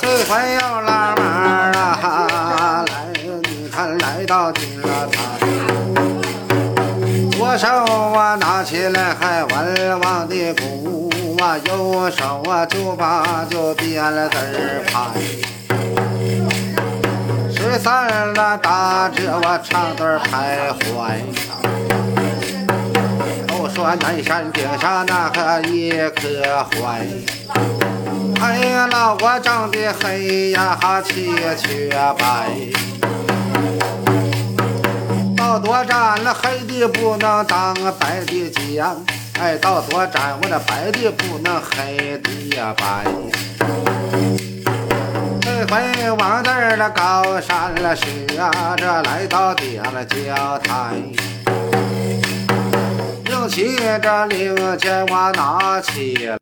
这回又拉门儿啊，来，你看来到金了台，左手啊拿起来还文王的鼓啊，右手啊就把就编了字儿牌。十三那大这我唱段徘徊，都说南山顶上那个一颗槐。我长得黑呀，哈气却白。到多站了，黑的不能当白的讲。哎，到多站我那白的不能黑的呀白。这回往这儿了高山了是啊，这来到点了交台。硬起这零钱我拿起。